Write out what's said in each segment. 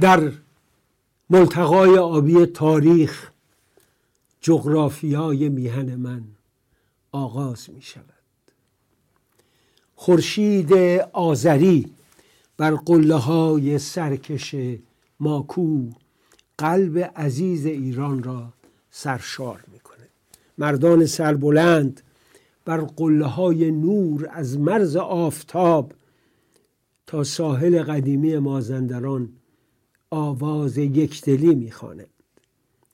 در ملتقای آبی تاریخ جغرافیای میهن من آغاز می شود خورشید آذری بر قله های سرکش ماکو قلب عزیز ایران را سرشار می‌کنه مردان سربلند بر قله های نور از مرز آفتاب تا ساحل قدیمی مازندران آواز یکدلی می‌خوانند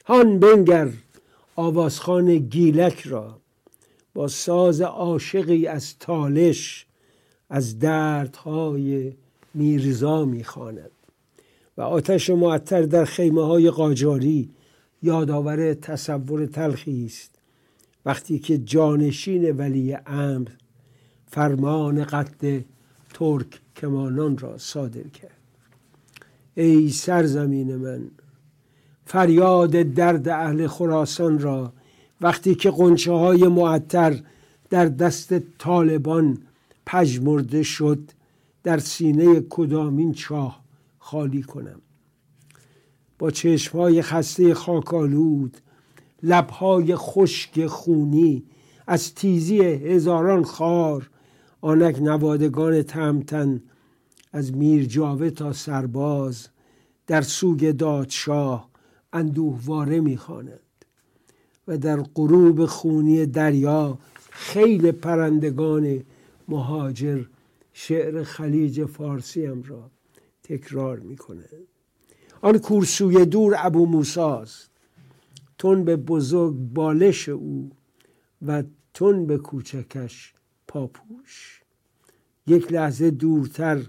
هان بنگر آوازخان گیلک را با ساز عاشقی از تالش از دردهای میرزا می‌خواند. و آتش معطر در خیمه های قاجاری یادآور تصور تلخی است. وقتی که جانشین ولی امر فرمان قتل ترک کمانان را صادر کرد. ای سرزمین من فریاد درد اهل خراسان را وقتی که قنچه های معطر در دست طالبان پژمرده شد در سینه کدامین چاه خالی کنم. با چشمهای خسته خاکالود لبهای خشک خونی از تیزی هزاران خار آنک نوادگان تمتن از میرجاوه تا سرباز در سوگ دادشاه اندوهواره می‌خواند و در غروب خونی دریا خیل پرندگان مهاجر شعر خلیج فارسی هم را تکرار می‌کنه آن کورسوی دور ابو موساست تون به بزرگ بالش او و تون به کوچکش پاپوش. یک لحظه دورتر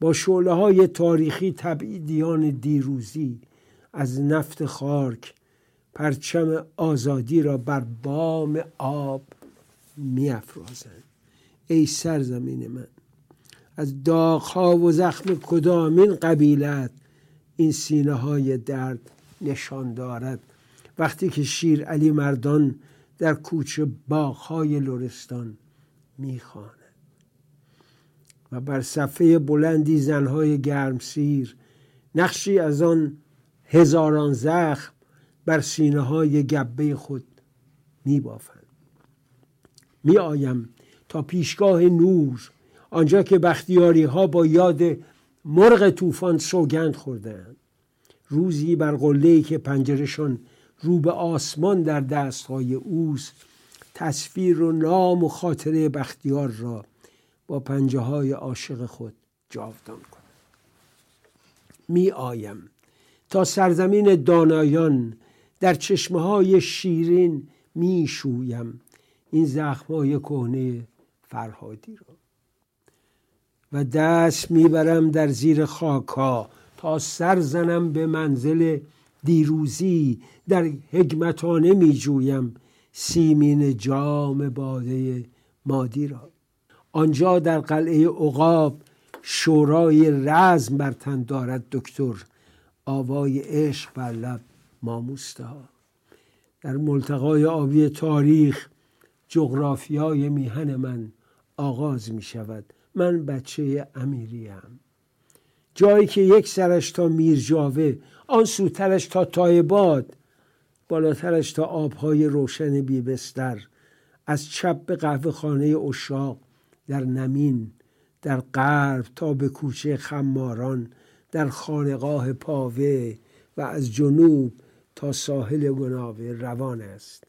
با شعله های تاریخی تبعیدیان دیروزی از نفت خارک پرچم آزادی را بر بام آب میافرازند. ای سرزمین من از داغها و زخم کدامین قبیلت این سینه های درد نشان دارد؟ وقتی که شیر علی مردان در کوچه باغهای لرستان می‌خواند و بر صفحه بلندی زنهای گرمسیر نقشی از آن هزاران زخم بر سینه های گبه خود می بافند می آیم تا پیشگاه نور آنجا که بختیاری ها با یاد مرغ طوفان سوگند خوردند روزی بر قله که پنجرشان رو به آسمان در دستهای اوست تصویر و نام و خاطره بختیار را با پنجه های عاشق خود جاودان کنم. می آیم تا سرزمین دانایان در چشمه های شیرین می شویم این زخم های کهنه فرهادی را. و دست می‌برم در زیر خاکا تا سر زنم به منزل دیروزی در حکمتانه می جویم سیمین جام باده مادی را. آنجا در قلعه عقاب شورای رزم بر تن دارد دکتر آوای عشق بر لب ماموسته ها در ملتقای آبی تاریخ جغرافیای میهن من آغاز می شود من بچه امیریم. جایی که یک سرش تا میرجاوه آن سوترش تا تایباد بالاترش تا آبهای روشن بیبستر. از چپ به قهوه خانه اشاق در نمین در غرب تا به کوچه خماران در خانقاه پاوه و از جنوب تا ساحل گناوه روان است.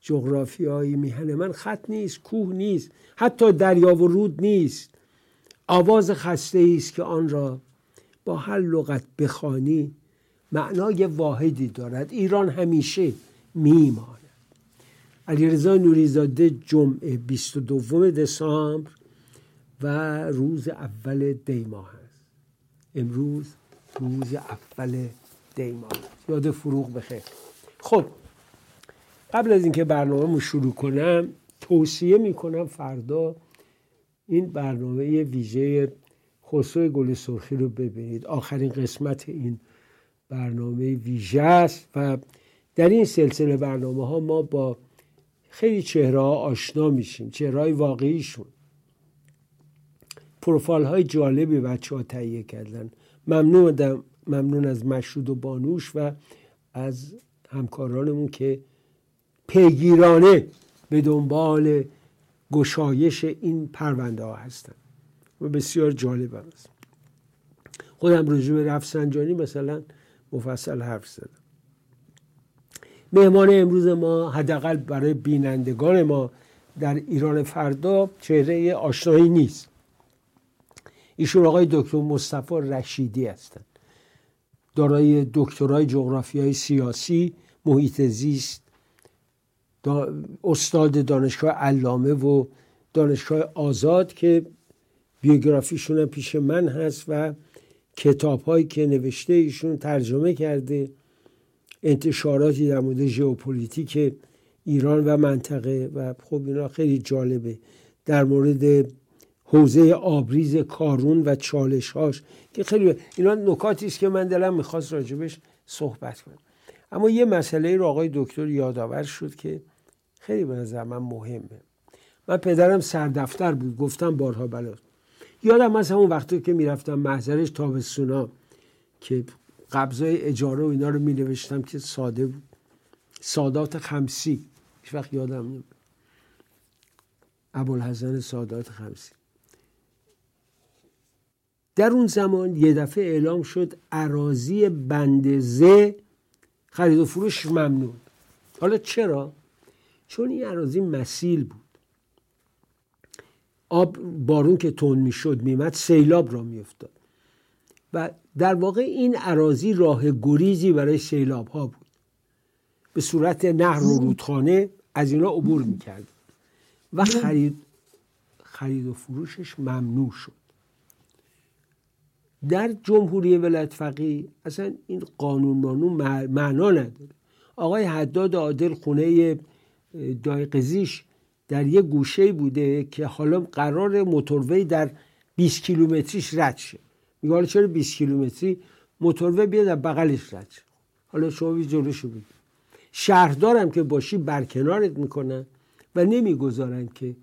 جغرافیایی میهن من خط نیست کوه نیست حتی دریا و رود نیست. آواز خسته است که آن را با هر لغت بخوانی معنای واحدی دارد. ایران همیشه میماند. علیرضا نوریزاده جمعه 22 دسامبر و روز اول دی ماه است. امروز روز اول دی ماه یاد فروغ بخیر. خب قبل از اینکه برنامه شروع کنم توصیه می‌کنم فردا این برنامه ویژه خسرو گل سرخی رو ببینید. آخرین قسمت این برنامه ویژه است و در این سلسله برنامه ها ما با خیلی چهره ها آشنا میشیم چهره های واقعیشون. پروفایل های جالبی بچه ها تهیه کردن. ممنون, ممنون از مشهود و بانوش و از همکارانمون که پیگیرانه به دنبال گشایش این پرونده ها هستن. و بسیار جالب است خودم رجوع رفسنجانی مثلا مفصل حرف زدم. مهمان امروز ما حداقل برای بینندگان ما در ایران فردا چهره آشنایی نیست. ایشون آقای دکتر مصطفی رشیدی هستند دارای دکترای جغرافیای سیاسی محیط زیست استاد دانشگاه علامه و دانشگاه آزاد که بیوگرافیشون پیش من هست و کتاب هایی که نوشته ایشون ترجمه کرده. انتشاراتی در مورد ژئوپلیتیک ایران و منطقه و خب اینا خیلی جالبه. در مورد حوزه آبریز کارون و چالشهاش که خیلی اینا نکاتی است که من دلم می‌خواست راجبش صحبت کنم. اما یه مسئله رو آقای دکتر یادآور شد که خیلی به نظر من مهمه. من پدرم سردفتر بود گفتم بارها بلا. یادم از همون وقتی که می‌رفتم محضرش تابستونا که قبضای اجاره و اینا رو می نوشتم که ساده بود. سادات خمسی. هیچ وقت یادم نمید ابوالحسن سادات خمسی. در اون زمان یه دفعه اعلام شد عراضی بندزه خرید و فروش ممنوع. حالا چرا؟ چون این عراضی مسیل بود. آب بارون که تون می‌شد میمد سیلاب را میافتاد. و در واقع این عراضی راه گریزی برای سیلاب ها بود. به صورت نهر و رودخانه از اینا عبور می‌کرد. و خرید خرید و فروشش ممنوع شد. در جمهوری ولایت فقیه اصلا این قانون مانون معنا نداره. آقای حداد عادل خونه دایقزیش در یه گوشه بوده که حالا قرار موتوروی در 20 کیلومتریش رد شه. میگه حالا چرا 20 کیلومتری؟ موتوروی بیاد در بغلش رد حالا شما جلوشو بگید شهردارم که باشی برکنارت می‌کنن و نمی‌گذارن که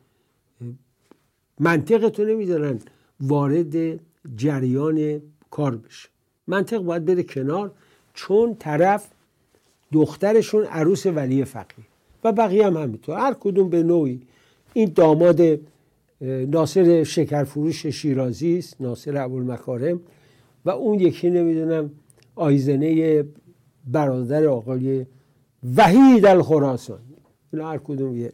منطق تو نمی‌ذارن وارد جریان کار بشه. منطق باید بره کنار چون طرف دخترشون عروس ولی فقیه و بقیه هم همینطور. هر کدوم به نوعی. این داماد ناصر شکرفروش شیرازی است ناصر ابوالمکارم. و اون یکی نمی‌دونم آیزنه برادر آقای وحید الخراسان. این هر کدوم یه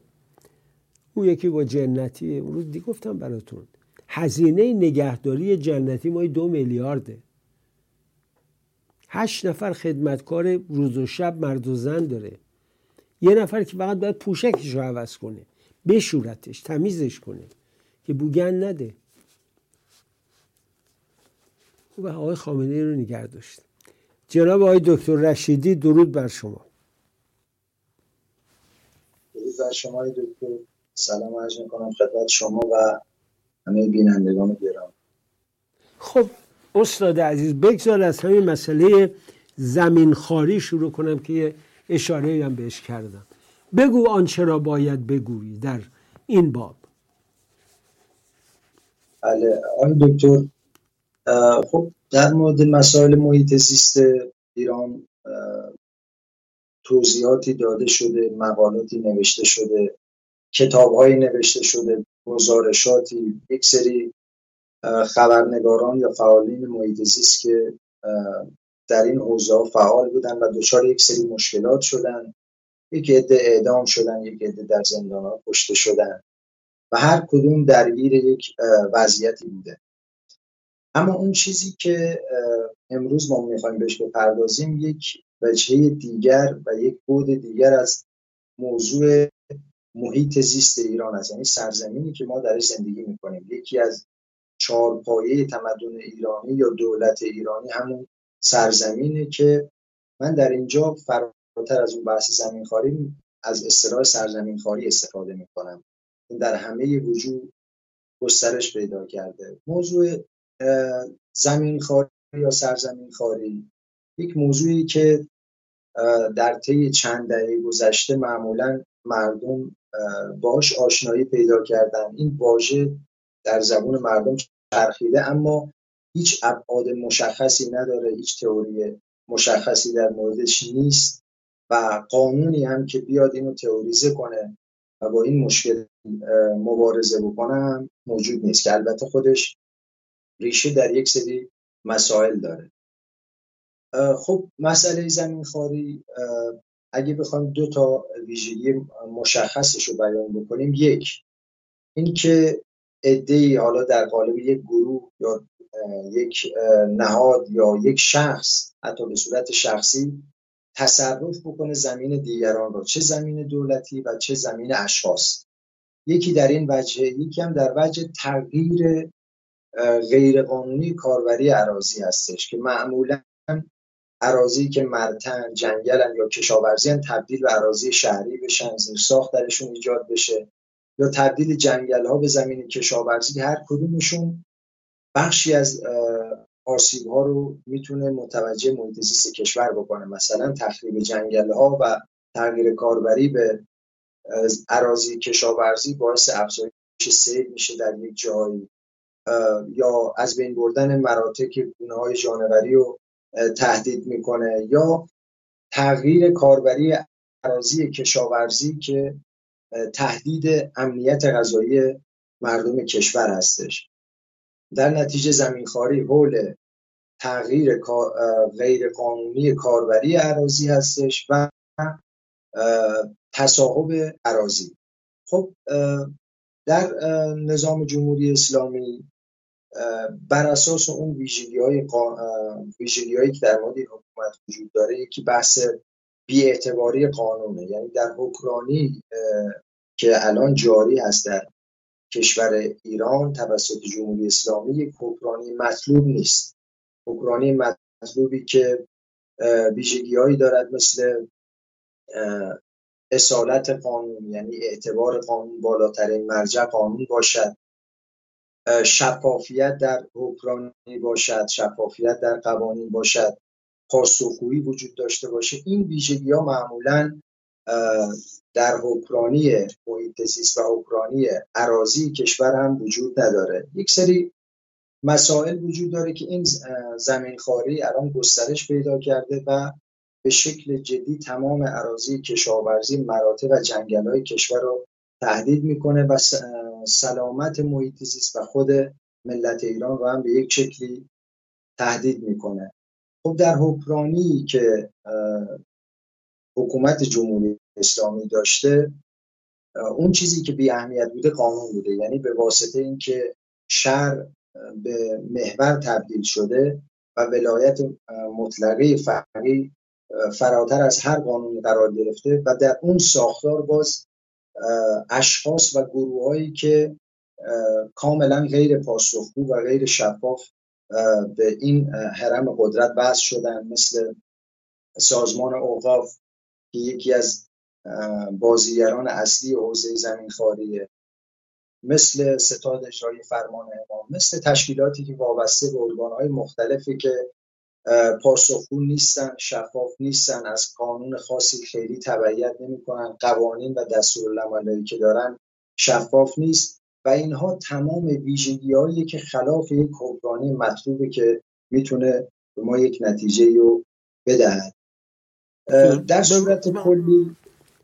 اون یکی با جنتی امروز گفتم براتون هزینه نگهداری جنتی مای دو میلیارده. هشت نفر خدمتکار روز و شب مرد و زن داره. یه نفر که فقط باید پوشکش رو عوض کنه بشورتش تمیزش کنه. که بوگن نده. و آقای خامنه رو نگه داشت. جناب آقای دکتر رشیدی درود بر شما. درود بر شما دکتر. سلام عرض می‌کنم خدمت شما و همه بینندگان گرام خب استاد عزیز بگذار از همین مسئله زمین خاری شروع کنم که یه اشاره هم بهش کردم. بگو آنچه را باید بگویی در این باب. بله آقای دکتر خب در مورد مسائل محیط زیست ایران توضیحاتی داده شده مقالاتی نوشته شده کتابهایی نوشته شده گزارشاتی یک سری خبرنگاران یا فعالین محیط زیست که در این حوزه فعال بودن و دچار یک سری مشکلات شدن یک عده اعدام شدن یک عده در زندان ها کشته شدن. و هر کدوم درگیر یک وضعیتی بوده. اما اون چیزی که امروز ما می‌خوایم بهش بپردازیم یک وجهه دیگر و یک بود دیگر از موضوع محیط زیست ایران است. یعنی سرزمینی که ما در زندگی می‌کنیم. یکی از چهارپایه تمدن ایرانی یا دولت ایرانی همون سرزمینه که من در اینجا فراتر از اون بحث زمینخواری از اصطلاح سرزمینخواری استفاده می‌کنم. در همه وجود گسترش پیدا کرده. موضوع زمینخواری یا سرزمینخواری. یک موضوعی که در طی چند دهه گذشته معمولا مردم باش آشنایی پیدا کردن. این واژه در زبون مردم چرخیده اما هیچ ابعاد مشخصی نداره هیچ تئوری مشخصی در موردش نیست و قانونی هم که بیاد اینو تئوریزه کنه. با این مشکل مبارزه بکنه موجود نیست. که البته خودش ریشه در یک سری مسائل داره. خب مسئله زمین خاری اگه بخوایم دو تا ویژگی مشخصش رو بیان بکنیم. یک اینکه ای حالا در قالب یک گروه یا یک نهاد یا یک شخص حتی به صورت شخصی تصرف بکنه زمین دیگران رو. چه زمین دولتی و چه زمین اشخاص. یکی در این وجه یکی هم در وجه تغییر غیرقانونی کاربری عراضی هستش که معمولا عراضی که مرتن جنگلن یا کشاورزی تبدیل به عراضی شهری بشن زیر ساخت درشون ایجاد بشه یا تبدیل جنگل ها به زمین کشاورزی هر کدومشون بخشی از آسیب ها رو می‌تونه متوجه محیط زیست کشور بکنه. مثلا تخریب جنگل ها و تغییر کاربری به عراضی کشاورزی باعث افزایش سیل میشه در یک جایی. یا از بین بردن مراتک گونه های جانوری رو تهدید می‌کنه. یا تغییر کاربری عراضی کشاورزی که تهدید امنیت غذایی مردم کشور هستش. در نتیجه زمینخواری حول تغییر غیر قانونی کاربری عراضی هستش و تصاحب عراضی خب در نظام جمهوری اسلامی بر اساس اون ویژگی های هایی که در مورد حکومت وجود داره یکی بحث بیاعتباری قانونه. یعنی در حکرانی که الان جاری هست در کشور ایران توسط جمهوری اسلامی یک حکرانی مطلوب نیست. حکرانی مطلوبی که ویژگی هایی دارد مثل اصالت قانون یعنی اعتبار قانون بالاترین مرجع قانون باشد. شفافیت در حکرانی باشد شفافیت در قوانین باشد پاسخگویی وجود داشته باشه. این ویژگی ها معمولا در حکرانی محیط و حکرانی عراضی کشور هم وجود نداره. یک سری مسائل وجود داره که این زمین خاری الان گسترش پیدا کرده و به شکل جدی تمام عراضی کشاورزی مراتع و جنگل های کشور رو تهدید می‌کنه و سلامت محیط زیست و خود ملت ایران رو هم به یک شکلی تهدید می‌کنه. خب در حکرانی که حکومت جمهوری اسلامی داشته اون چیزی که بی اهمیت بوده قانون بوده. یعنی به واسطه اینکه شهر به محور تبدیل شده و ولایت مطلقه فقری فراتر از هر قانونی قرار گرفته و در اون ساختار باز اشخاص و گروههایی که کاملا غیر پاسخگو و غیر شفاف به این حرم قدرت بحث شدن مثل سازمان اوقاف که یکی از بازیگران اصلی حوزه زمین خاریه مثل ستاد اجرایی فرمان امام مثل تشکیلاتی که وابسته به ارگانهای مختلفی که پاسخگو نیستن شفاف نیستن از قانون خاصی خیلی تبعیت نمی‌کنن قوانین و دستورالعملایی که دارن شفاف نیست و اینها تمام ویژگی که خلاف یک حکمرانی مطلوبه که می‌تونه به ما یک نتیجه رو بدهد. در صورت کلی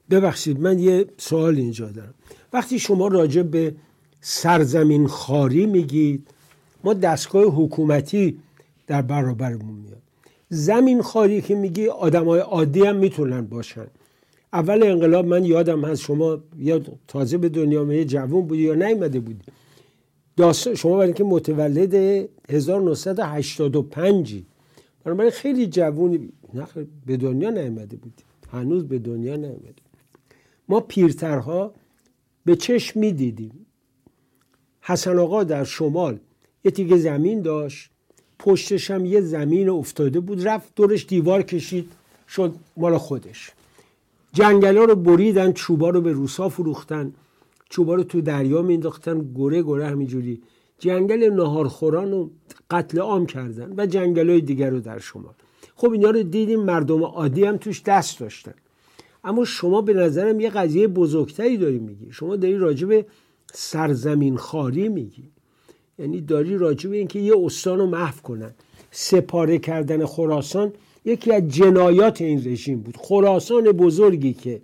ببخشید من یه سوال اینجا دارم. وقتی شما راجع به سرزمین خاری میگید ما دستگاه حکومتی در برابرمون میاد. زمین خاری که میگی آدمای عادی هم می‌تونن باشن. اول انقلاب من یادم هست شما یا تازه به دنیا یه جوون بودی یا نیومده بودی. داستان شما برای که متولد 1985 برای خیلی جوون به دنیا نیومده بودی. هنوز به دنیا نیومده ما پیرترها به چشم می‌دیدیم. حسن آقا در شمال یه تیگه زمین داشت پشتش هم یه زمین افتاده بود رفت دورش دیوار کشید شد مال خودش. جنگل ها رو بریدن چوبا رو به روسا فروختن چوبا رو تو دریا مینداختن گره گره همینجوری. جنگل نهارخوران رو قتل عام کردن و جنگل های دیگر رو در شمال. خب اینا رو دیدیم مردم عادی هم توش دست داشتن. اما شما به نظرم یه قضیه بزرگتری داری میگی. شما داری راجع به سرزمین خاری میگی. یعنی داری راجع به اینکه یه استان رو محو کنن. سپاره کردن خراسان یکی از جنایات این رژیم بود. خراسان بزرگی که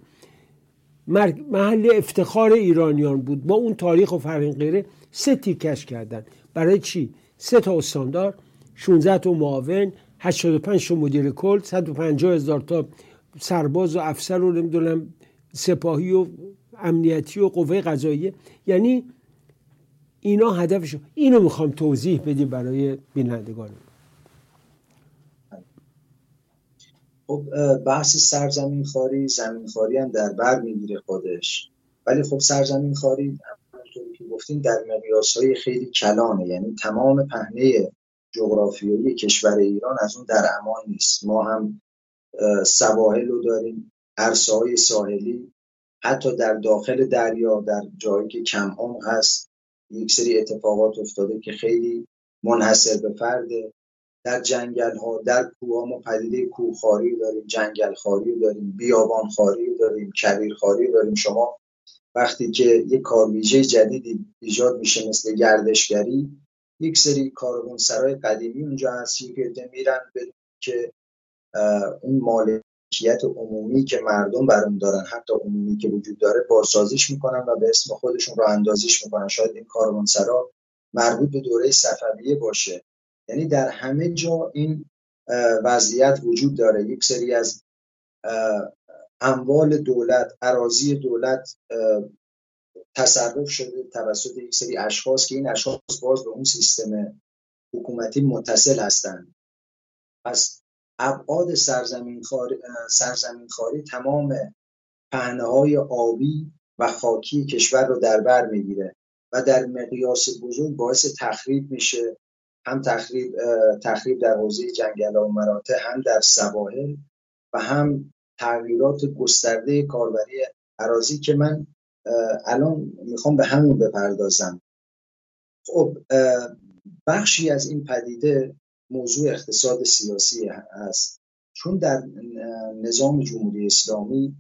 محل افتخار ایرانیان بود. با اون تاریخ و فرهنگ غیره سه تیکش کردن. برای چی؟ سه تا استاندار 16 تا معاون 85 تا مدیر کل 150 هزار تا سرباز و افسر و نمی‌دونم سپاهی و امنیتی و قوه قضاییه. یعنی اینا هدفشون. اینو می‌خوام توضیح بدیم برای بینندگان. خب بحث سرزمین خاری زمین خاری هم در بر می‌گیره خودش. ولی خب سرزمین خاری که گفتیم در مقیاس های خیلی کلانه. یعنی تمام پهنه جغرافیایی کشور ایران از اون در امان نیست. ما هم سواحل رو داریم عرصه های ساحلی حتی در داخل دریا در جایی که کم عمق هست یک سری اتفاقات افتاده که خیلی منحصر به فرده. در جنگل ها در کوه ما پدیده کوهخواری داریم جنگل خاری داریم بیابان خاری داریم کویر خاری داریم. شما وقتی که یک کارویژه جدیدی ایجاد میشه مثل گردشگری یک سری سرای قدیمی اونجا هست که میرن که اون مالکیت عمومی که مردم بر اون دارن حتی عمومی که وجود داره بازسازیش می‌کنن و به اسم خودشون رو اندازیش می‌کنن. شاید این کاروانسرا مربوط به دوره صفویه باشه. یعنی در همه جا این وضعیت وجود داره. یک سری از اموال دولت اراضی دولت تصرف شده توسط یک سری اشخاص که این اشخاص باز به اون سیستم حکومتی متصل هستند. پس ابعاد سرزمین خاری, سرزمین خاری تمام پهنه های آبی و خاکی کشور رو در بر می‌گیره و در مقیاس بزرگ باعث تخریب میشه هم تخریب تخریب در حوزه جنگل و مراتع هم در سواحل و هم تغییرات گسترده کاربری عراضی که من الان می‌خوام به همون بپردازم. خب بخشی از این پدیده موضوع اقتصاد سیاسی هست. چون در نظام جمهوری اسلامی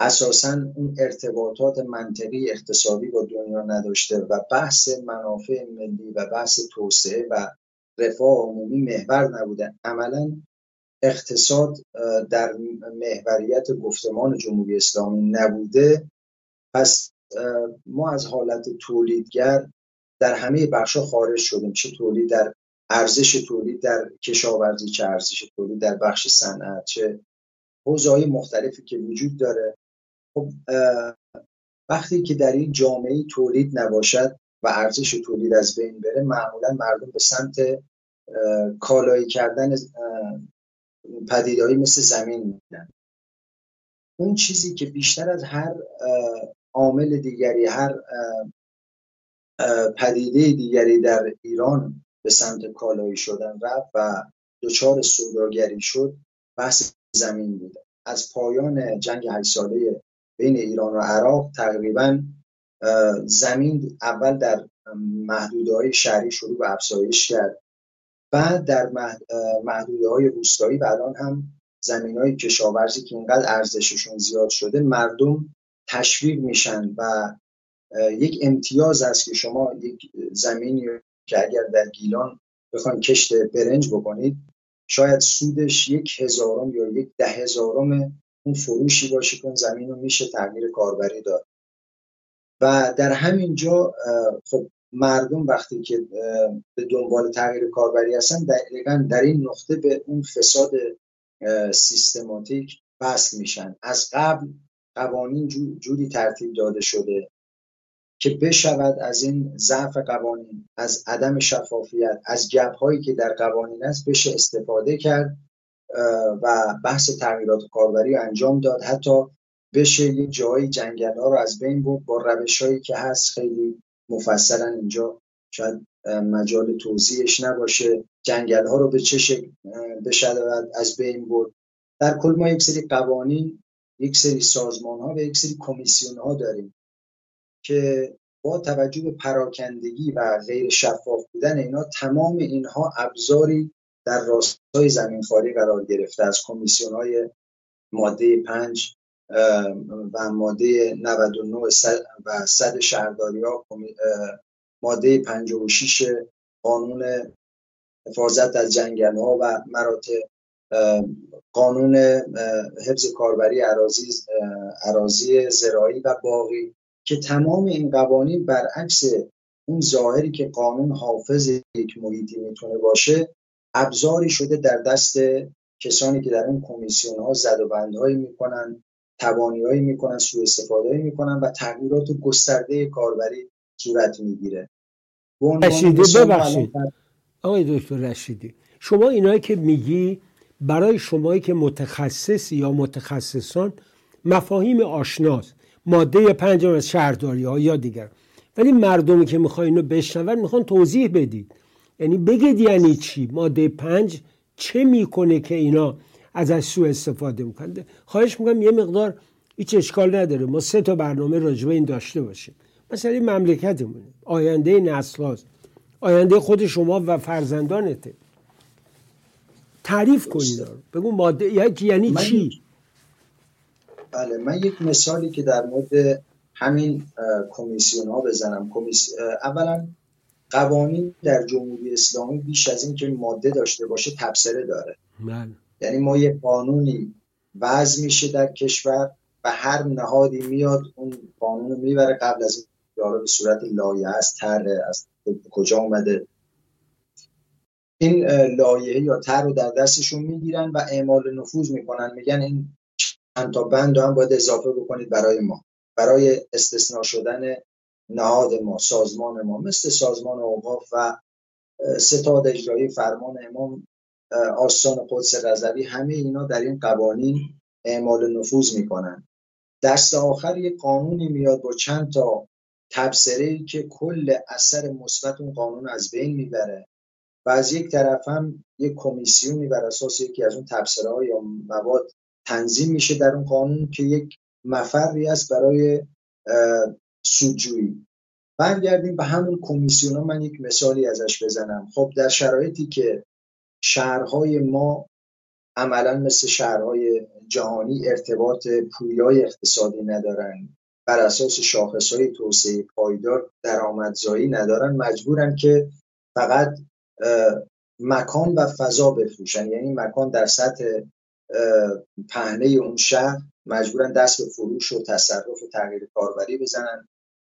اساسا اون ارتباطات منطقی اقتصادی با دنیا نداشته و بحث منافع ملی و بحث توسعه و رفاه عمومی محور نبوده. عملا اقتصاد در محوریت گفتمان جمهوری اسلامی نبوده. پس ما از حالت تولیدگر در همه بخشا خارج شدیم. چه تولید در ارزش تولید در کشاورزی چه ارزش تولید در بخش صنعت چه حوزه‌های مختلفی که وجود داره. خب وقتی که در این جامعه تولید نباشد و ارزش تولید از بین بره معمولا مردم به سمت کالایی کردن پدیدهایی مثل زمین میدن اون چیزی که بیشتر از هر عامل دیگری هر پدیده دیگری در ایران به سمت کالایی شدن رفت و دچار سوداگری شد بحث زمین بوده از پایان جنگ هشت ساله بین ایران و عراق تقریبا زمین اول در محدوده های شهری شروع به افزایش کرد. بعد در محدوده های روستایی و الان هم زمین های کشاورزی که اینقدر ارزششون زیاد شده مردم تشویق میشن و یک امتیاز است که شما یک زمینی که اگر در گیلان بخواید کشت برنج بکنید شاید سودش یک هزارم یا یک ده هزارم اون فروشی باشه که اون زمین رو میشه تغییر کاربری داد. و در همین جا خب مردم وقتی که به دنبال تغییر کاربری هستن دقیقا در این نقطه به اون فساد سیستماتیک وصل میشن. از قبل قوانین جوری ترتیب داده شده. که بشود از این ضعف قوانین از عدم شفافیت از گپ هایی که در قوانین است بشه استفاده کرد و بحث تغییرات کاربری انجام داد. حتی بشه یه جایی جنگل ها رو از بین برد با روش هایی که هست. خیلی مفصلا اینجا شاید مجال توضیحش نباشه. جنگل ها رو به چه شکل بشود از بین برد. در کل ما یک سری قوانین یک سری سازمان ها و یک سری کمیسیون ها داریم. که با توجه به پراکندگی و غیر شفاف بودن اینا تمام اینها ابزاری در راستای زمینخواری قرار گرفته از کمیسیون های ماده پنج و ماده 99 و صد شهرداری ها ماده 56 قانون حفاظت از جنگل ها و مراتع قانون حفظ کاربری عراضی عراضی زراعی و باقی. که تمام این قوانین برعکس اون ظاهری که قانون حافظ یک محیطی می‌تونه باشه ابزاری شده در دست کسانی که در اون کمیسیون ها زد و بندهایی می‌کنن توانیهایی می‌کنن سوء استفاده می‌کنن و تغییرات گسترده کاربری صورت می‌گیره. رشیدی ببخشید. آقای دکتر رشیدی شما اینایی که میگی برای شمایی که متخصص یا متخصصان مفاهیم آشناست. ماده پنجم از شهرداری ها یا دیگر. ولی مردمی که می‌خوان اینو بشنون می‌خوان توضیح بدید. یعنی بگید یعنی چی؟ ماده پنج چه می‌کنه که اینا ازش سوء استفاده می‌کنه خواهش می‌کنم یه مقدار هیچ اشکال نداره. ما سه تا برنامه راجبه این داشته باشیم. مثلا این مملکتمونه. آینده نسل آینده خود شما و فرزندانته. تعریف کنید. بگو ماده یعنی چی؟ بله من یک مثالی که در مورد همین کمیسیون ها بزنم. کمیس... اولا قوانین در جمهوری اسلامی بیش از این که ماده داشته باشه تبصره داره. بله. یعنی ما یک قانونی وضع میشه در کشور و هر نهادی میاد اون قانون رو می‌بره. قبل از این به صورت لایه است تر از کجا اومده. این لایه یا تر رو در دستشون می‌گیرن و اعمال نفوذ می‌کنن. میگن این چند تا بند هم باید اضافه بکنید برای ما. برای استثناء شدن نهاد ما سازمان ما مثل سازمان اوقاف و ستاد اجرایی فرمان امام آستان قدس رضوی همه اینا در این قوانین اعمال نفوذ می‌کنن. دست آخر یک قانونی میاد با چند تا تبصره ای که کل اثر مثبت اون قانون از بین می‌بره و از یک طرف هم یک کمیسیونی بر اساس یکی از اون تبصره ها یا مواد تنظیم میشه در اون قانون که یک مفری است برای سودجویی. برگردیم به همون کمیسیون. ها من یک مثالی ازش بزنم. خب در شرایطی که شهرهای ما عملا مثل شهرهای جهانی ارتباط پویای اقتصادی ندارن بر اساس شاخص های توسعه پایدار درآمدزایی ندارن مجبورن که فقط مکان و فضا بفروشن. یعنی مکان در سطح پهنه اون شهر مجبورن دست به فروش و تصرف و تغییر کاربری بزنن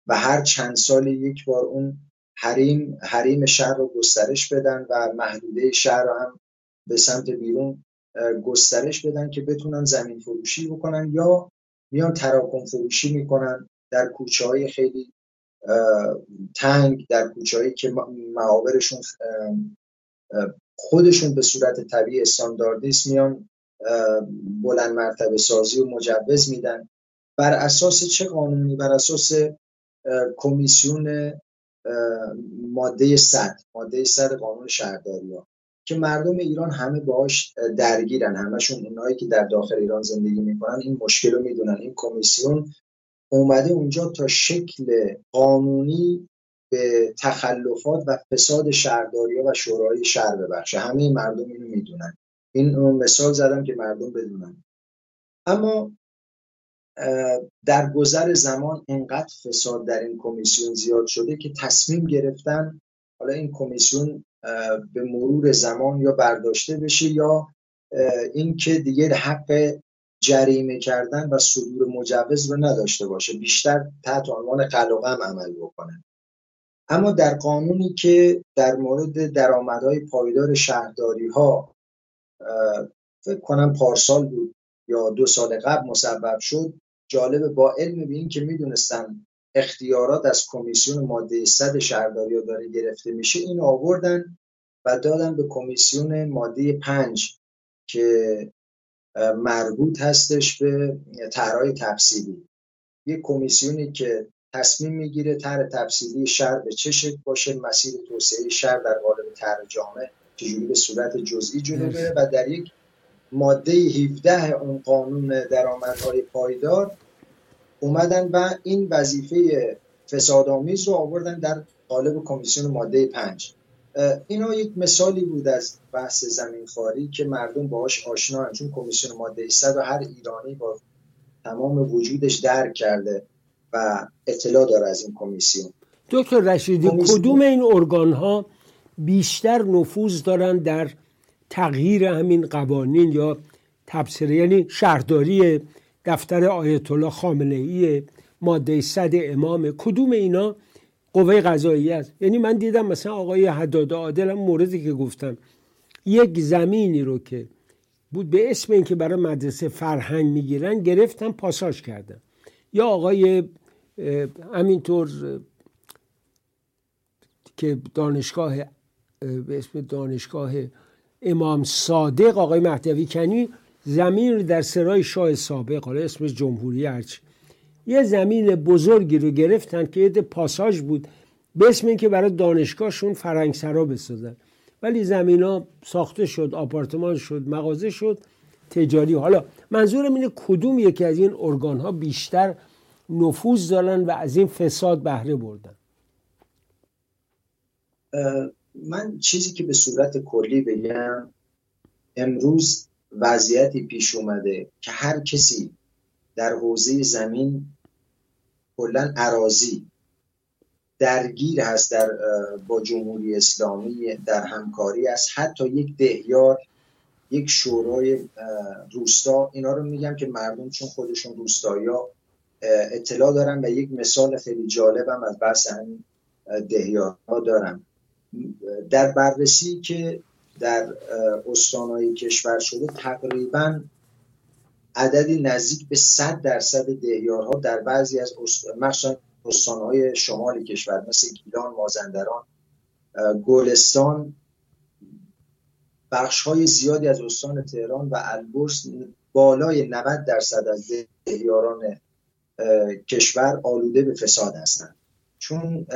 و هر چند سال یک بار اون حریم حریم شهر رو گسترش بدن و محدوده شهر رو هم به سمت بیرون گسترش بدن که بتونن زمین فروشی بکنن یا میان تراکم فروشی می‌کنن در کوچه های خیلی تنگ در کوچه هایی که معابرشون خودشون به صورت طبیعی استانداردیست میان بلند مرتبه سازی و مجوز میدن. بر اساس چه قانونی؟ بر اساس کمیسیون ماده 100 ماده 100 قانون شهرداری ها که مردم ایران همه باش درگیرن. همشون اونایی که در داخل ایران زندگی می‌کنن این مشکل رو می‌دونن. این کمیسیون اومده اونجا تا شکل قانونی به تخلفات و فساد شهرداری و شورای شهر ببخشه. همه مردم اینو می‌دونن. این مثال زدم که مردم بدونن. اما در گذر زمان انقدر فساد در این کمیسیون زیاد شده که تصمیم گرفتن حالا این کمیسیون به مرور زمان یا برداشته بشه یا اینکه دیگه حق جریمه کردن و صدور مجوز رو نداشته باشه بیشتر تحت عنوان قلقم عمل بکنه. اما در قانونی که در مورد درآمدهای پایدار شهرداری ها فکر کنم پارسال بود یا دو سال قبل مسبب شد جالب با علم به این که می‌دونستن اختیارات از کمیسیون ماده 100 شهرداری داره گرفته میشه این آوردن و دادن به کمیسیون ماده 5 که مربوط هستش به طرحهای تفصیلی. یک کمیسیونی که تصمیم می‌گیره طرح تفصیلی شهر به چه شکل باشه مسیر توسعه شهر در قالب طرح جامع چجوری به صورت جزئی جلو بره و در یک ماده 17 اون قانون درآمدهای پایدار اومدن و این وظیفه فسادآمیز رو آوردن در قالب کمیسیون ماده 5 اینا یک مثالی بود از بحث زمینخواری که مردم باهاش آشنا چون کمیسیون ماده 100 و هر ایرانی با تمام وجودش درک کرده و اطلاع داره از این کمیسیون. دکتر رشیدی کدوم این ارگان ها بیشتر نفوذ دارن در تغییر همین قوانین یا تبصره یعنی شهرداری دفتر آیت الله خامنه ای ماده صد امام. کدوم اینا قوه قضایی است؟ یعنی من دیدم مثلا آقای حداد عادل هم موردی که گفتم یک زمینی رو که بود به اسم اینکه برای مدرسه فرهنگ می‌گیرن گرفتن پاساژ کردن. یا آقای همینطور که دانشگاه به اسم دانشگاه امام صادق آقای مهدوی کنی زمین رو در سرای شاه سابق حالا اسم جمهوری هرچی. یه زمین بزرگی رو گرفتن که یه پاساژ بود به اسم اینکه برای دانشگاهشون فرنگسرا بسازن. ولی زمین ها ساخته شد آپارتمان شد مغازه شد تجاری. حالا منظورم اینه کدوم یکی از این ارگان ها بیشتر نفوذ دارن و از این فساد بهره بردن؟ من چیزی که به صورت کلی بگم امروز وضعیتی پیش اومده که هر کسی در حوزه زمین کلا عراضی درگیر هست در با جمهوری اسلامی در همکاری است. حتی یک دهیار یک شورای روستا اینا رو میگم که مردم چون خودشون روستایی اطلاع دارن و یک مثال خیلی جالبم از بحث همین دهیارها دارم. در بررسی که در استانهای کشور شده تقریبا عددی نزدیک به 100 درصد دهیارها در بعضی از مخصوصا استانهای شمال کشور مثل گیلان، مازندران، گلستان بخش های زیادی از استان تهران و البرز بالای 90 درصد از دهیاران کشور آلوده به فساد هستند. چون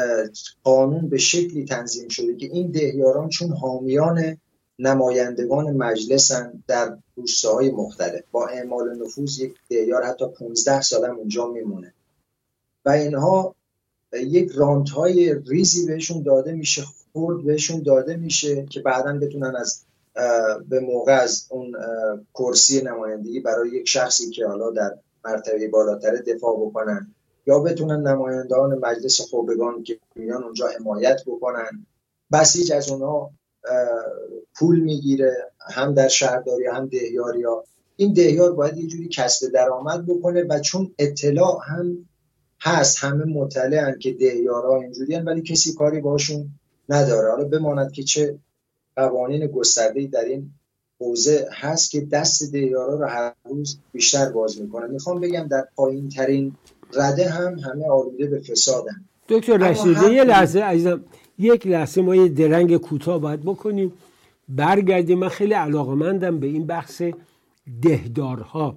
قانون به شکلی تنظیم شده که این دهیاران چون حامیان نمایندگان مجلسن در روستاهای مختلف. با اعمال نفوذ یک دهیار حتی 15 سال هم اونجا میمونه. و اینها یک رانت های ریزی بهشون داده میشه خورد بهشون داده میشه که بعدا بتونن از به موقع از اون کرسی نمایندگی برای یک شخصی که حالا در مرتبه بالاتر دفاع بکنن یا بتونن نمایندگان مجلس خوبگان که میان اونجا حمایت بکنن. بسیج از اونها پول می‌گیره هم در شهرداری هم دهیاری ها. این دهیار باید یه جوری کسب درآمد بکنه و چون اطلاع هم هست همه مطلعن که دهیارها اینجوری ولی کسی کاری باشون نداره. حالا بماند که چه قوانین گسترده در این حوزه هست که دست دهیارا رو هر روز بیشتر باز می‌کنه. می‌خوام بگم در پایین ترین رده هم همه آلوده به فسادن. دکتر رشیدی یه لحظه عزیزم یک لحظه ما یه درنگ کوتاه باید بکنیم. برگردیم. من خیلی علاقمندم به این بحث دهدارها.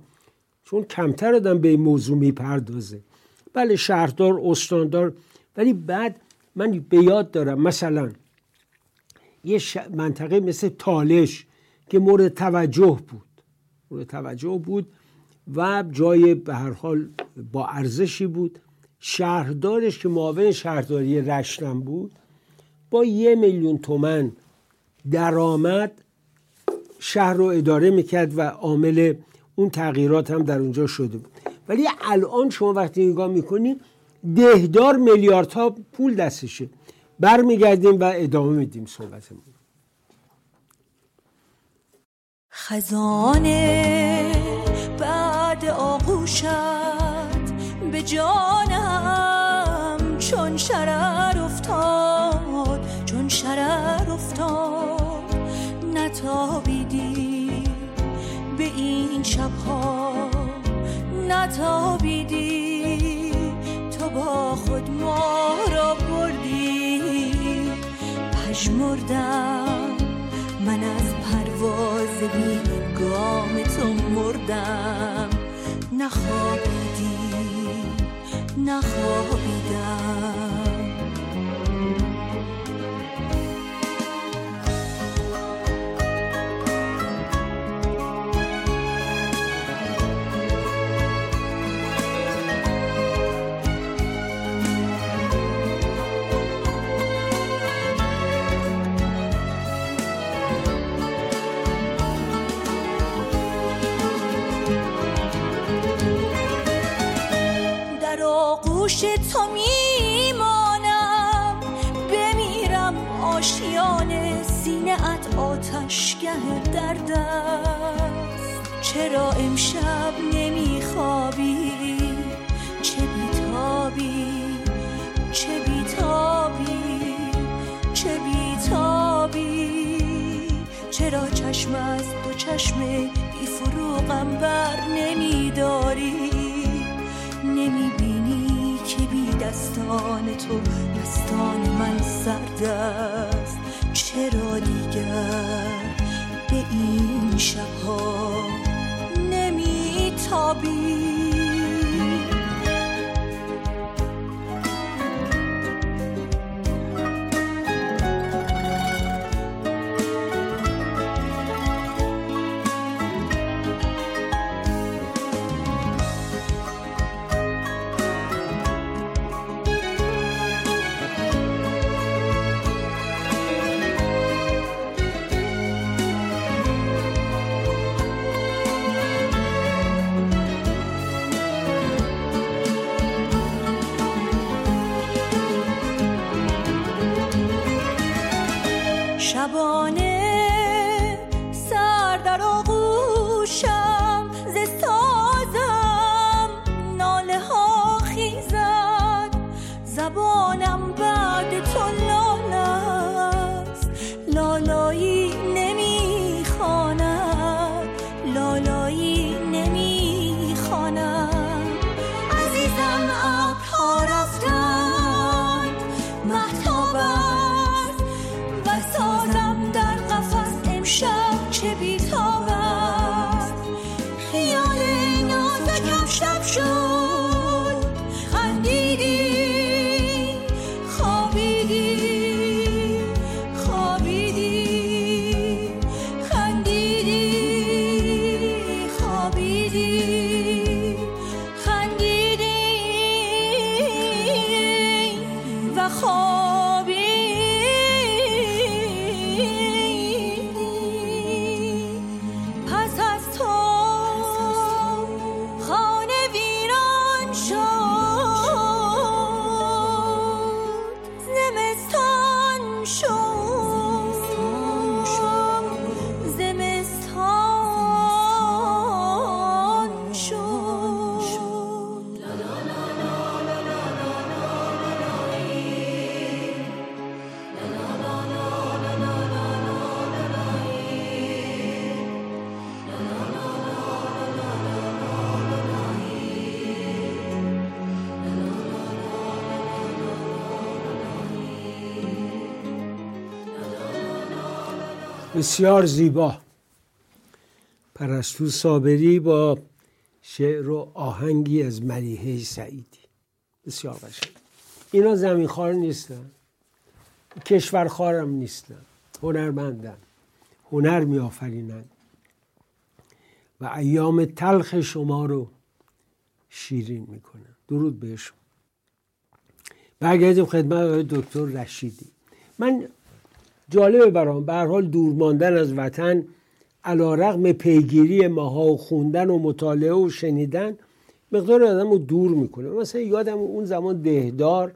چون کمتر آدم به این موضوع می‌پردازه. بله شهردار استاندار ولی بعد من به یاد دارم مثلا یه منطقه مثل تالش که مورد توجه بود. مورد توجه بود. و جای به هر حال با ارزشی بود. شهردارش که معاون شهرداری رشتم بود با یه میلیون تومن درآمد شهر رو اداره می‌کرد و عامل اون تغییرات هم در اونجا شده بود. ولی الان شما وقتی نگاه می‌کنید دهدار میلیاردها پول دستشه. برمیگردیم و ادامه میدیم صحبتمون. خزانه درد آغوشت به جانم. چون شرر افتاد چون شرر افتاد نتابیدی به این شبها. نتابیدی تو با خود ما را بردی. پژمردم بسیار زیبا. پرستو صابری با شعر و آهنگی از ملیحه سعیدی. بسیار قشنگ. اینا زمینخوار نیستن. کشورخوارم نیستن. هنرمندن. هنر میآفرینن. و ایام تلخ شما رو شیرین می‌کنن. درود بهشون. برگردیم خدمت دکتر رشیدی. من جالبه برام. به حال دور ماندن از وطن علا رغم پیگیری ماها و خوندن و مطالعه و شنیدن مقدار آدم رو دور می‌کنه. مثلا یادم اون زمان دهدار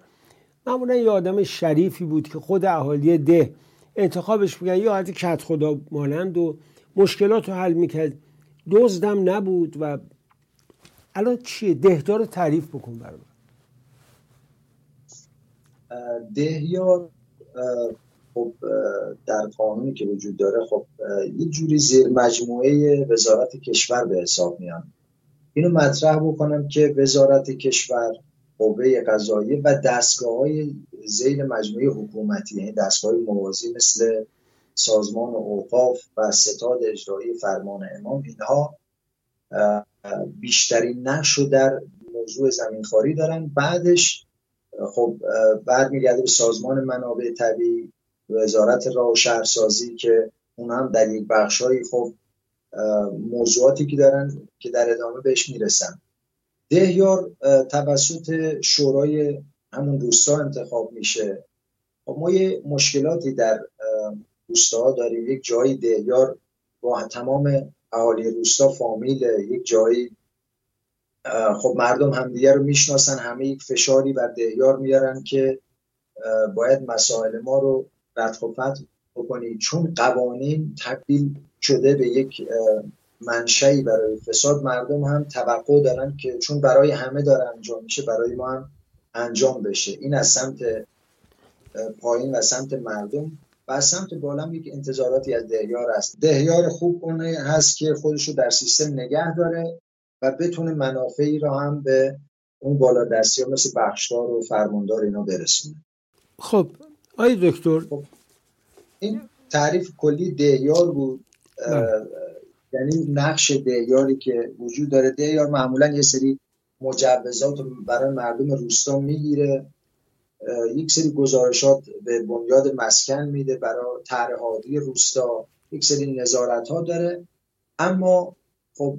معمولا یه آدم شریفی بود که خود اهالی ده انتخابش می‌کرد یا حتی کت خدا مانند و مشکلات رو حل می‌کرد. دزدم نبود و الان چیه؟ دهدار رو تعریف بکن برام. دهیار خب در قانونی که وجود داره خب یک جوری زیر مجموعه وزارت کشور به حساب میان. اینو مطرح بکنم که وزارت کشور قوه قضاییه و دستگاه های زیر مجموعه حکومتی یعنی دستگاه موازی مثل سازمان اوقاف و ستاد اجرایی فرمان امام اینها بیشترین نقش رو در موضوع زمینخواری دارن. بعدش خب برمیگرده به سازمان منابع طبیعی وزارت راه و شهرسازی که اون هم در یک بخشهایی خب موضوعاتی که دارن که در ادامه بهش می‌رسن. دهیار توسط شورای همون روستا انتخاب میشه. خب ما یه مشکلاتی در روستاها داریم. یک جایی دهیار با تمام اهالی روستا فامیل یک جایی خب مردم همدیگه رو می‌شناسن. همه یک فشاری بر دهیار میارن که باید مسائل ما رو ردخ و فتح بکنید چون قوانین تبدیل شده به یک منشایی برای فساد مردم هم توقع دارن که چون برای همه داره انجام میشه برای ما هم انجام بشه. این از سمت پایین و سمت مردم و از سمت بالا یک انتظاراتی از دهیار است. دهیار خوب اونه هست که خودشو در سیستم نگه داره و بتونه منافعی را هم به اون بالا دستی مثل بخشدار و فرماندار اینا برسونه. خب آی دکتر. خب این تعریف کلی دهیار بود یعنی نقش دهیاری که وجود داره. دهیار معمولا یه سری مجوزات برای مردم روستا می‌گیره یک سری گزارشات به بنیاد مسکن میده برای طرح روستا. یک سری نظارت ها داره. اما خب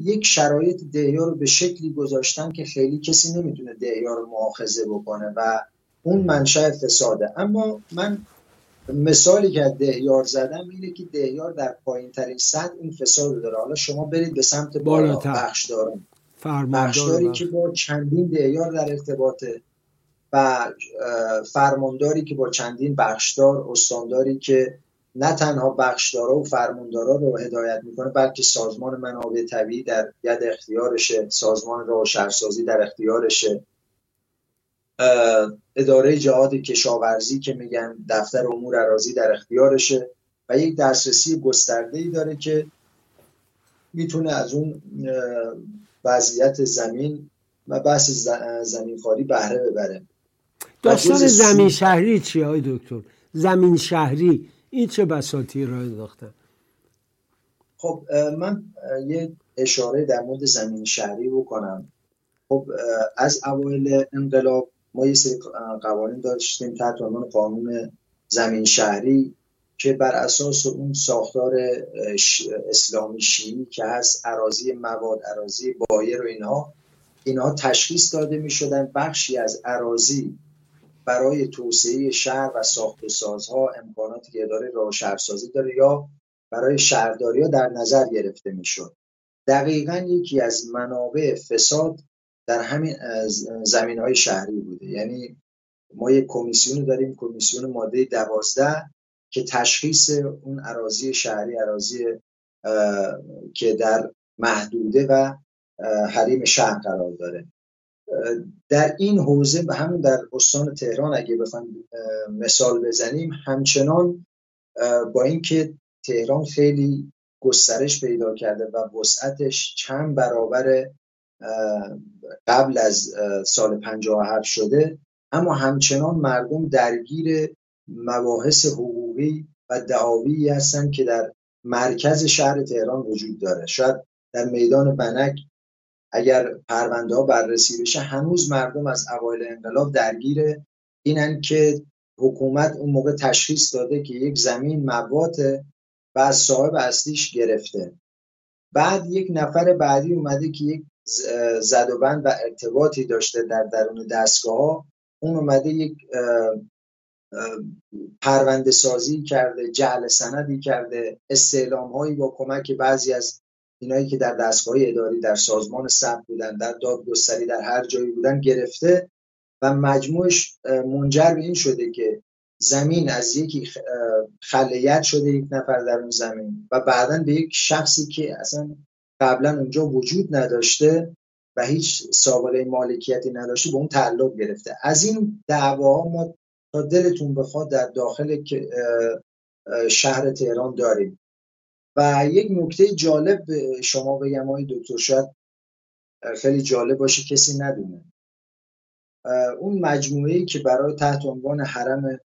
یک شرایط دهیار رو به شکلی گذاشتن که خیلی کسی نمی‌تونه دهیار رو معاخذه بکنه و اون منشأ فساده. اما من مثالی که از دهیار زدم اینه که دهیار در پایین ترین سطح این فساد داره. حالا شما برید به سمت بالا بخش دارم بخشداری که با چندین دهیار در ارتباطه و فرمانداری که با چندین بخشدار استانداری که نه تنها بخشدارا و فرماندارا رو هدایت می‌کنه بلکه سازمان منابع طبیعی در ید اختیارشه سازمان راه شهرسازی در اختیارشه. اداره جهاد کشاورزی که میگن دفتر امور عراضی در اختیارشه و یک دسترسی گسترده ای داره که می‌تونه از اون وضعیت زمین و بحث زمین خاری بهره ببره. داستان زمین شهری چیه های دکتر؟ زمین شهری این چه بساطی را انداختن خب من یه اشاره در مورد زمین شهری بکنم. خب از اوایل انقلاب ما یه سری قوانین داشتیم تحت عنوان قانون زمین شهری که بر اساس اون ساختار اسلامی شیعی که هست عراضی مواد عراضی بایر و اینها اینها تشخیص داده می شدن بخشی از عراضی برای توسعه شهر و ساخت و سازها امکاناتی که اداره راه شهرسازی داره یا برای شهرداری ها در نظر گرفته می شد دقیقا یکی از منابع فساد در همین زمین های شهری بوده. یعنی ما یک کمیسیون داریم کمیسیون ماده دوازده که تشخیص اون عراضی شهری عراضی که در محدوده و حریم شهر قرار داره. در این حوزه به همون در استان تهران اگه بخوایم مثال بزنیم همچنان با اینکه تهران خیلی گسترش پیدا کرده و وسعتش چند برابر قبل از سال 57 شده. اما همچنان مردم درگیر مباحث حقوقی و دعاوی هستند که در مرکز شهر تهران وجود داره. شاید در میدان بنک اگر پرونده ها بررسی بشه هنوز مردم از اوایل انقلاب درگیر اینن که حکومت اون موقع تشخیص داده که یک زمین مواته و از صاحب اصلیش گرفته. بعد یک نفر بعدی اومده که یک زد و ارتباطی داشته در درون دستگاه اون اومده یک پرونده سازی کرده جعل سندی کرده استعلام هایی با کمک بعضی از اینایی که در دستگاه اداری در سازمان ثبت بودن در دادگستری در هر جایی بودن گرفته و مجموعش منجر به این شده که زمین از یکی خلیت شده یک نفر در اون زمین و بعدا به یک شخصی که اصلا قبلا اونجا وجود نداشته و هیچ سابقه مالکیتی نداشته به اون تعلق گرفته. از این دعواها ما تا دلتون بخواد در داخل شهر تهران داریم. و یک نکته جالب شما بگم آقای دکتر شاید خیلی جالب باشه کسی ندونه. اون مجموعه ای که برای تحت عنوان حرم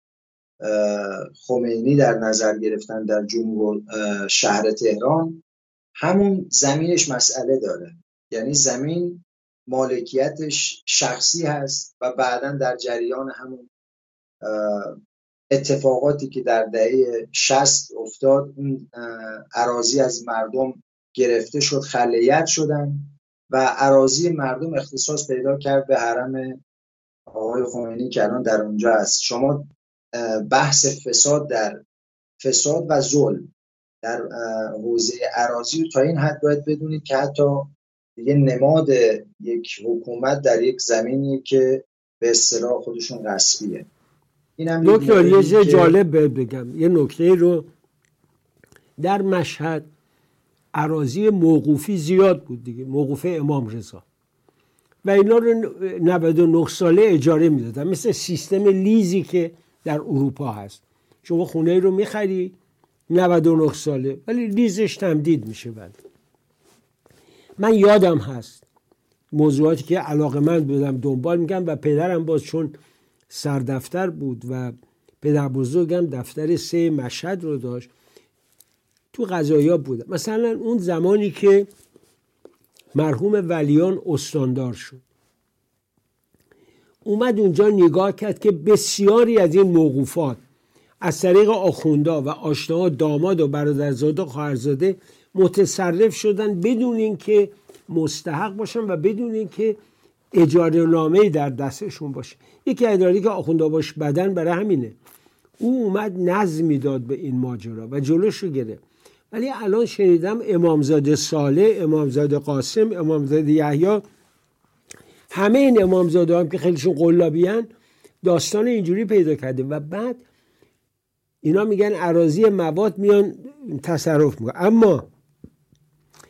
خمینی در نظر گرفتن در جنوب شهر تهران همون زمینش مسئله داره. یعنی زمین مالکیتش شخصی هست و بعدا در جریان همون اتفاقاتی که در دهه 60 افتاد اون اه، اراضی از مردم گرفته شد خلیت شدن و اراضی مردم اختصاص پیدا کرد به حرم آقای خمینی که الان در اونجا است شما بحث فساد در فساد و ظلم در حوزه اراضی رو تا این حد باید بدونید که حتی دیگه نماد یک حکومت در یک زمینی که به اصطلاح خودشون غصبیه این هم یک دکتر یه که- جالب بگم. یه نکته رو در مشهد عراضی موقوفی زیاد بود دیگه موقوف امام رضا. و اینا رو 99 ساله اجاره می‌دادن. مثل سیستم لیزی که در اروپا هست. شما خونه رو می‌خری 99 ساله. ولی لیزش تمدید میشه بعد. من یادم هست موضوعاتی که علاقه من بودم دنبال میگم و پدرم باز چون سردفتر بود و پدر بزرگم دفتر سه مشهد رو داشت تو قضایا بودم. مثلا اون زمانی که مرحوم ولیان استاندار شد. اومد اونجا نگاه کرد که بسیاری از این موقوفات از طریق آخوندا و آشناها داماد و برادرزاده و خواهرزاده متصرف شدن بدون اینکه مستحق باشن و بدون اینکه اجاره نامه در دستشون باشه. یکی اداری که آخوندا باش بدن برای همینه. او اومد نظمی داد به این ماجرا و جلوش رو گرفت. ولی الان شنیدم امامزاده صالح امامزاده قاسم امامزاده یحیی همه این امامزاده هم که خیلیشون قلابی داستان اینجوری پیدا کرده و بعد اینا میگن عراضی مواد میان تصرف می‌کنن. اما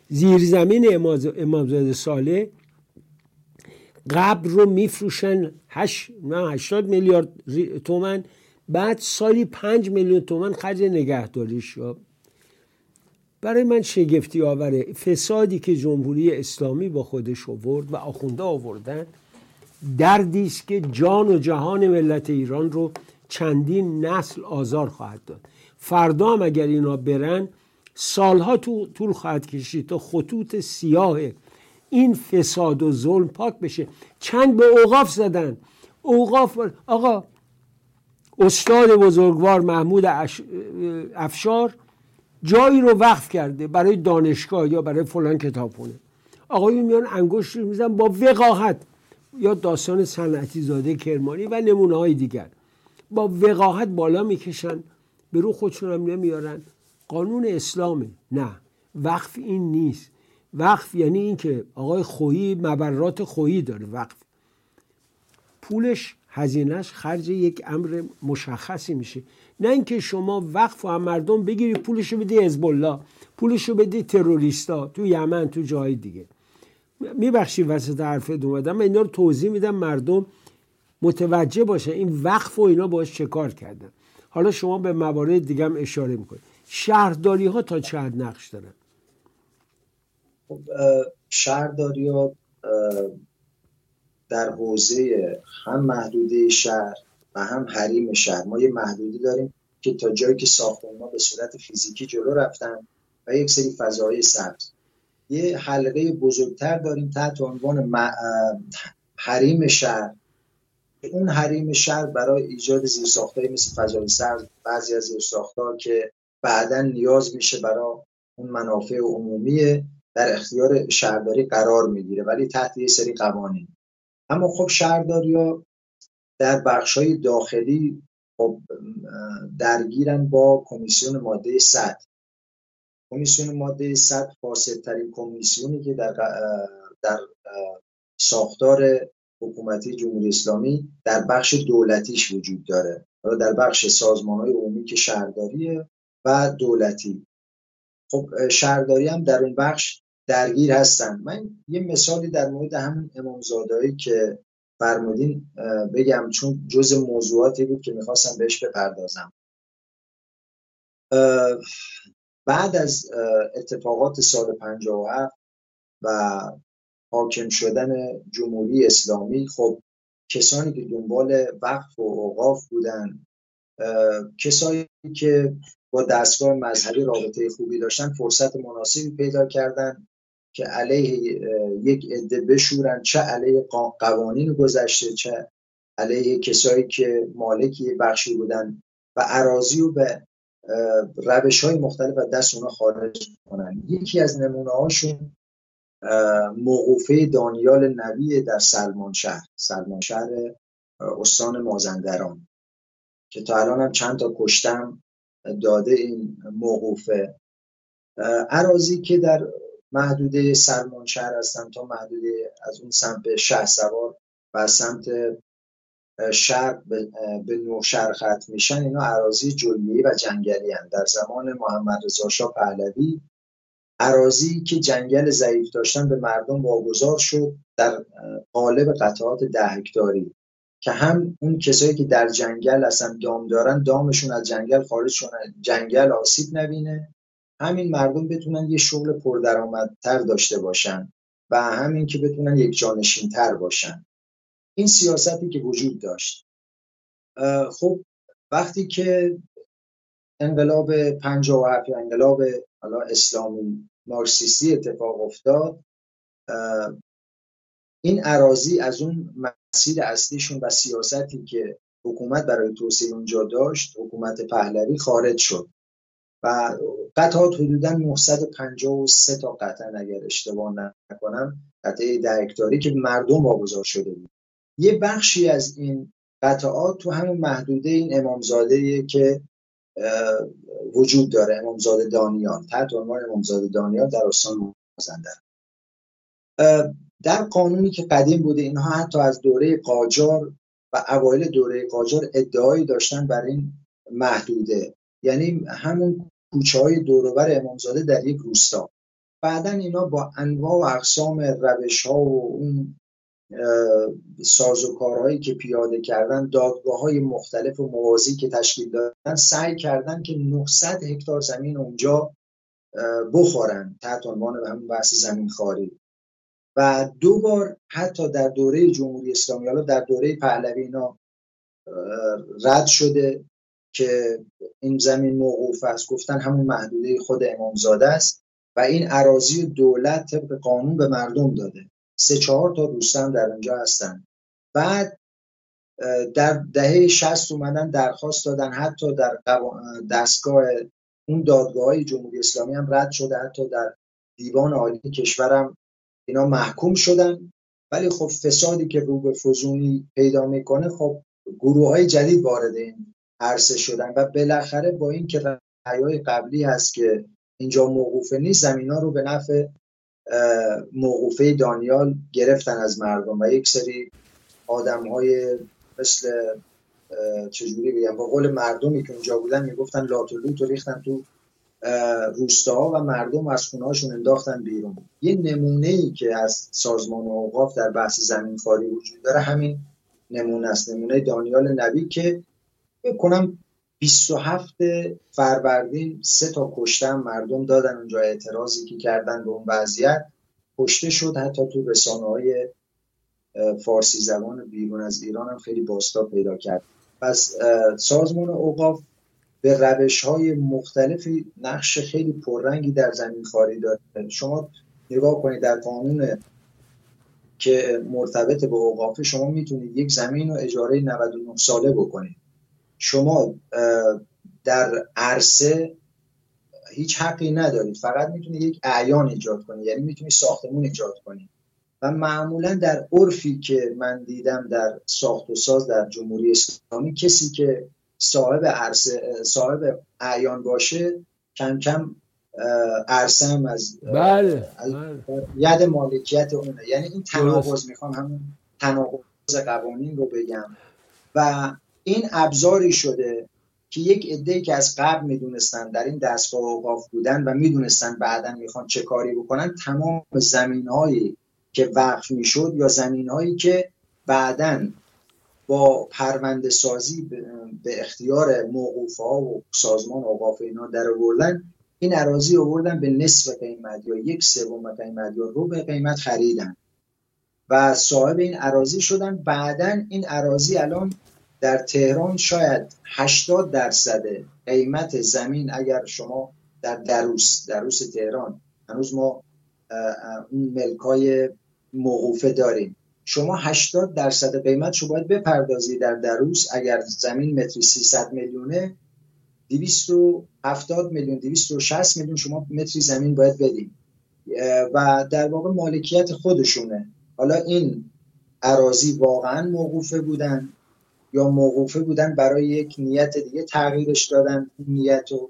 زیرزمین امامزاده صالح قبل رو میفروشن نه 80 میلیارد تومن بعد سالی پنج میلیون تومن خرج نگهداریش برای من شگفتی آوره. فسادی که جمهوری اسلامی با خودش آورد و آخونده آوردن دردی است که جان و جهان ملت ایران رو چندین نسل آزار خواهد داد. فردا اگر اینا برن سالها تو طول خواهد کشید تا خطوط سیاه این فساد و ظلم پاک بشه. چند به اوقاف زدن. اوقاف آقا استاد بزرگوار محمود اش- افشار جایی رو وقف کرده برای دانشگاه یا برای فلان کتابخونه. آقایون میان انگشت میزن با وقاحت. یا داستان صنعتی زاده کرمانی و نمونه های دیگر. با وقاحت بالا می‌کشن به رو خودشون هم نمیارن. قانون اسلامه. نه وقف این نیست. وقف یعنی اینکه آقای خویی مبرات خویی داره. وقف. پولش هزینهش خرج یک امر مشخصی میشه. نه اینکه شما وقف و هم مردم بگیری پولشو بدی حزب الله پولشو بدی تروریستا تو یمن تو جای دیگه. میبخشی وسط حرفت اومدم من اینا رو توضیح میدم مردم متوجه باشه این وقف و اینا باش چه کار کردن حالا شما به موارد دیگه هم اشاره می‌کنید. شهرداری ها تا چه حد نقش دارن؟ خب، شهرداری ها در حوزه هم محدوده شهر و هم حریم شهر. ما یه محدودی داریم که تا جایی که ساختمان ها به صورت فیزیکی جلو رفتن و یک سری فضاهای سبز. یه حلقه بزرگتر داریم تحت عنوان حریم شهر. اون حریم شهر برای ایجاد زیرساختهایی مثل فضای سبز بعضی از زیرساختها که بعدا نیاز میشه برای اون منافع عمومی در اختیار شهرداری قرار می‌گیره ولی تحت یه سری قوانین. اما خب شهرداری ها در بخش های داخلی خب درگیرن با کمیسیون ماده 100 کمیسیون ماده 100 فاسدترین کمیسیونی که در در ساختار حکومتی جمهوری اسلامی در بخش دولتیش وجود داره. در بخش سازمان های عمومی که شهرداریه و دولتی. خب شهرداری هم در اون بخش درگیر هستن. من یه مثالی در مورد همین امامزادهایی که فرمودین بگم چون جز موضوعاتی بود که می‌خواستم بهش بپردازم. بعد از اتفاقات سال 57 و حاکم شدن جمهوری اسلامی خب کسانی که دنبال وقف و اوقاف بودن کسانی که با دستگاه مذهبی رابطه خوبی داشتن فرصت مناسبی پیدا کردن که علیه یک عده بشورن چه علیه قوانین گذشته چه علیه کسایی که مالکی بخشی بودن و عراضی رو به روش های مختلف از دست اونا خارج کنن یکی از نمونه هاشون موقوفه دانیال نبی در سلمان شهر سلمان شهر استان مازندران که تا الان هم چند تا کشتم داده این موقوفه عراضی که در محدوده سلمان شهر هستن تا محدوده از اون سمت شه سوار و سمت شرق به نوشهر ختم میشن اینا عراضی جلیه و جنگلی هن. در زمان محمد رضا شاه پهلوی عراضی که جنگل ضعیف داشتن به مردم واگذار شد در قالب قطعات ده هکتاری که هم اون کسایی که در جنگل اصلا دام دارن دامشون از جنگل خارج شدن جنگل آسیب نبینه. همین مردم بتونن یه شغل پردرآمدتر داشته باشن و همین که بتونن یک جانشین تر باشن. این سیاستی که وجود داشت. خب وقتی که انقلاب 57 یا انقلاب حالا اسلامی مارکسیستی اتفاق افتاد این عراضی از اون مسیر اصلیشون و سیاستی که حکومت برای توسعه اونجا داشت حکومت پهلوی خارج شد. و قطعات حدودا 953 تا قطعا اگر اشتباه نکنم قطعه ده که مردم واگذار شده بود. یه بخشی از این قطعات تو همون محدوده این امامزاده که وجود داره. امامزاده دانیال تحت عنوان امامزاده دانیال در استان مازندران در قانونی که قدیم بوده اینها حتی از دوره قاجار و اوایل دوره قاجار ادعایی داشتن بر این محدوده. یعنی همون کوچه های دوروبر امامزاده در یک روستا. بعدا اینا با انواع و اقسام روش ها و اون سازوکارهایی که پیاده کردن دادگاه های مختلف و موازی که تشکیل دادن سعی کردن که 900 هکتار زمین اونجا بخورن تحت عنوان همون بحث زمین خاری. و دو بار حتی در دوره جمهوری اسلامی حالا در دوره پهلوی اینا رد شده که این زمین موقوف است. گفتن همون محدوده خود امامزاده است و این عراضی دولت طبق قانون به مردم داده. سه چهار تا دوستان در اونجا هستن. بعد در دهه 60 اومدن درخواست دادن حتی در دستگاه اون دادگاه های جمهوری اسلامی هم رد شده حتی در دیوان عالی کشورم اینا محکوم شدن. ولی خب فسادی که رو به فزونی پیدا می‌کنه خب گروه های جدید وارد این عرصه شدن و بالاخره با این که قبلی هست که اینجا موقوفه نیست زمین ها رو به نفع موقوفه دانیال گرفتن از مردم و یک سری آدم های مثل چجوری بگم با قول مردمی که اونجا بودن می‌گفتن لات و لوت ریختن تو روستاها و مردم از خونهاشون انداختن بیرون. یه نمونه ای که از سازمان اوقاف در بحث زمین خاری وجود داره همین نمونه است. نمونه دانیال نبی که کنم 27 فروردین سه تا کشتن مردم دادن اونجا اعتراضی که کردن به اون وضعیت. کشته شد حتی تو رسانه های فارسی زبان بیرون از ایران هم خیلی باستا پیدا کرد. پس سازمان اوقاف به روش های مختلفی نقش خیلی پررنگی در زمین خاری داره. شما نگاه کنید در قانون که مرتبط به اوقافه شما می‌تونید یک زمین و اجاره 99 ساله بکنید. شما در عرصه هیچ حقی ندارید. فقط می‌تونید یک اعیان ایجاد کنید یعنی می‌تونید ساختمون ایجاد کنید و معمولا در عرفی که من دیدم در ساخت و ساز در جمهوری اسلامی کسی که صاحب عرصه صاحب اعیان باشه کم کم عرصه هم از بله, بله. ید مالکیت اونه. یعنی این تناقض می‌خوام همون تناقض قوانین رو بگم. و این ابزاری شده که یک عده که از قبل می‌دونستن در این دستگاه اوقاف بودن و می‌دونستن بعدا می‌خوان چه کاری بکنن تمام زمین هایی که وقف می‌شد یا زمین هایی که بعدا با پرونده سازی به اختیار موقوف ها و سازمان اوقاف اینا در آوردن این عراضی آوردن به نصف قیمت یا یک سوم قیمت یا ربع قیمت خریدن. و صاحب این عراضی شدن. بعدا این عراضی الان در تهران شاید 80 درصد قیمت زمین اگر شما در دروس دروس تهران هنوز ما اون ملکای موقوفه داریم. شما 80 درصد قیمت شما باید بپردازی در دروس اگر زمین متری 300 میلیونه 270 میلیون 260 میلیون شما متری زمین باید بدیم و در واقع مالکیت خودشونه. حالا این عراضی واقعا موقوفه بودن. یا موقوفه بودن برای یک نیت دیگه تغییرش دادن نیت و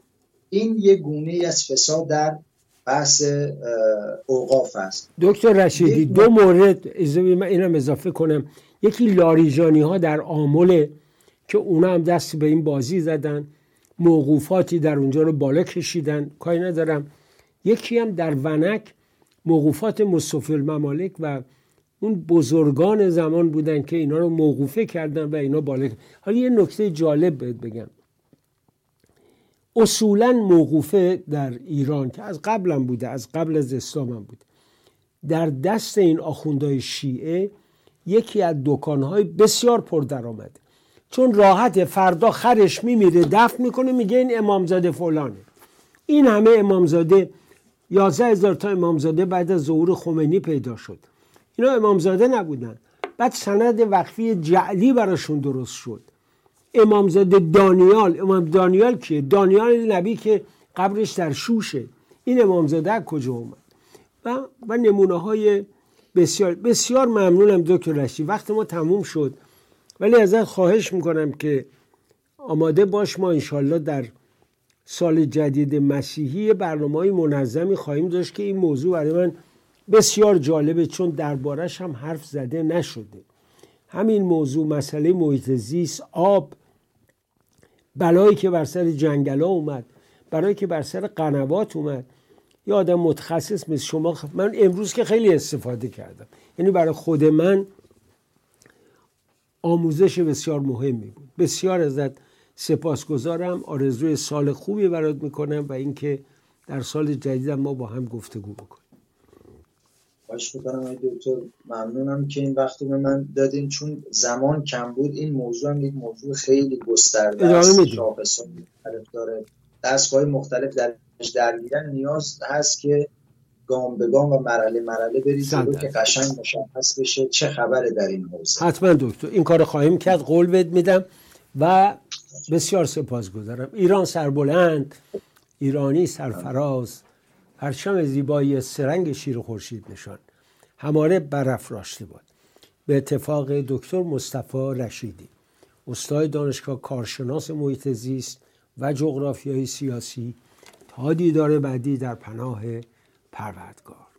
این یه گونه از فساد در بحث اوقاف است. دکتر رشیدی دو مورد من اینم اضافه کنم. یکی لاریجانی ها در آمله که اونا هم دست به این بازی زدن موقوفاتی در اونجا رو بالا کشیدن کاری ندارم. یکی هم در ونک موقوفات مصطفی الممالک و اون بزرگان زمان بودن که اینا رو موقوفه کردن و اینا بالا حالا یه نکته جالب بهت بگم. اصولا موقوفه در ایران که از قبلم بوده از قبل از اسلام هم بوده. در دست این آخوندهای شیعه یکی از دکانهای بسیار پردرآمده چون راحت فردا خرش میمیره دفن می‌کنه میگه این امامزاده فلانه. این همه امامزاده یازده هزار تا امامزاده بعد از ظهور خمینی پیدا شد. اینا امامزاده نبودن. بعد سند وقفی جعلی براشون درست شد. امامزاده دانیال امام دانیال کیه؟ دانیال نبی که قبرش در شوشه. این امامزاده کجا اومد؟ و, و نمونه های بسیار بسیار ممنونم دکتر رشی وقت ما تموم شد. ولی ازت خواهش می‌کنم که آماده باش. ما انشالله در سال جدید مسیحی برنامه های منظمی خواهیم داشت که این موضوع برای من بسیار جالبه چون دربارش هم حرف زده نشده. همین موضوع مسئله محیط زیست آب بلایی که بر سر جنگل ها اومد برای که بر سر قنوات اومد. یه آدم متخصص مثل شما من امروز که خیلی استفاده کردم. یعنی برای خود من آموزش بسیار مهمی بود. بسیار ازت سپاسگزارم. آرزوی سال خوبی برات می‌کنم و اینکه در سال جدیدم ما با هم گفتگو بکنیم. باش می‌کنم دکتر. ممنونم که این وقت به من دادین چون زمان کم بود. این موضوع هم یک موضوع خیلی گسترده است. مختلف داره دستگاه مختلف در درگیرن. نیاز هست که گام به گام و مرحله مرحله برید جلو که قشنگ مشخص بشه چه خبره در این حوزه. حتما دکتر. این کار خواهیم کرد. قول بد میدم و بسیار سپاسگزارم. ایران سربلند ایرانی سرفراز. پرچم زیبایی سرنگ شیر خورشید نشان. هماره برافراشته بود. به اتفاق دکتر مصطفی رشیدی. استاد دانشگاه کارشناس محیط زیست و جغرافیای سیاسی تا دیدار بعدی در پناه پروردگار.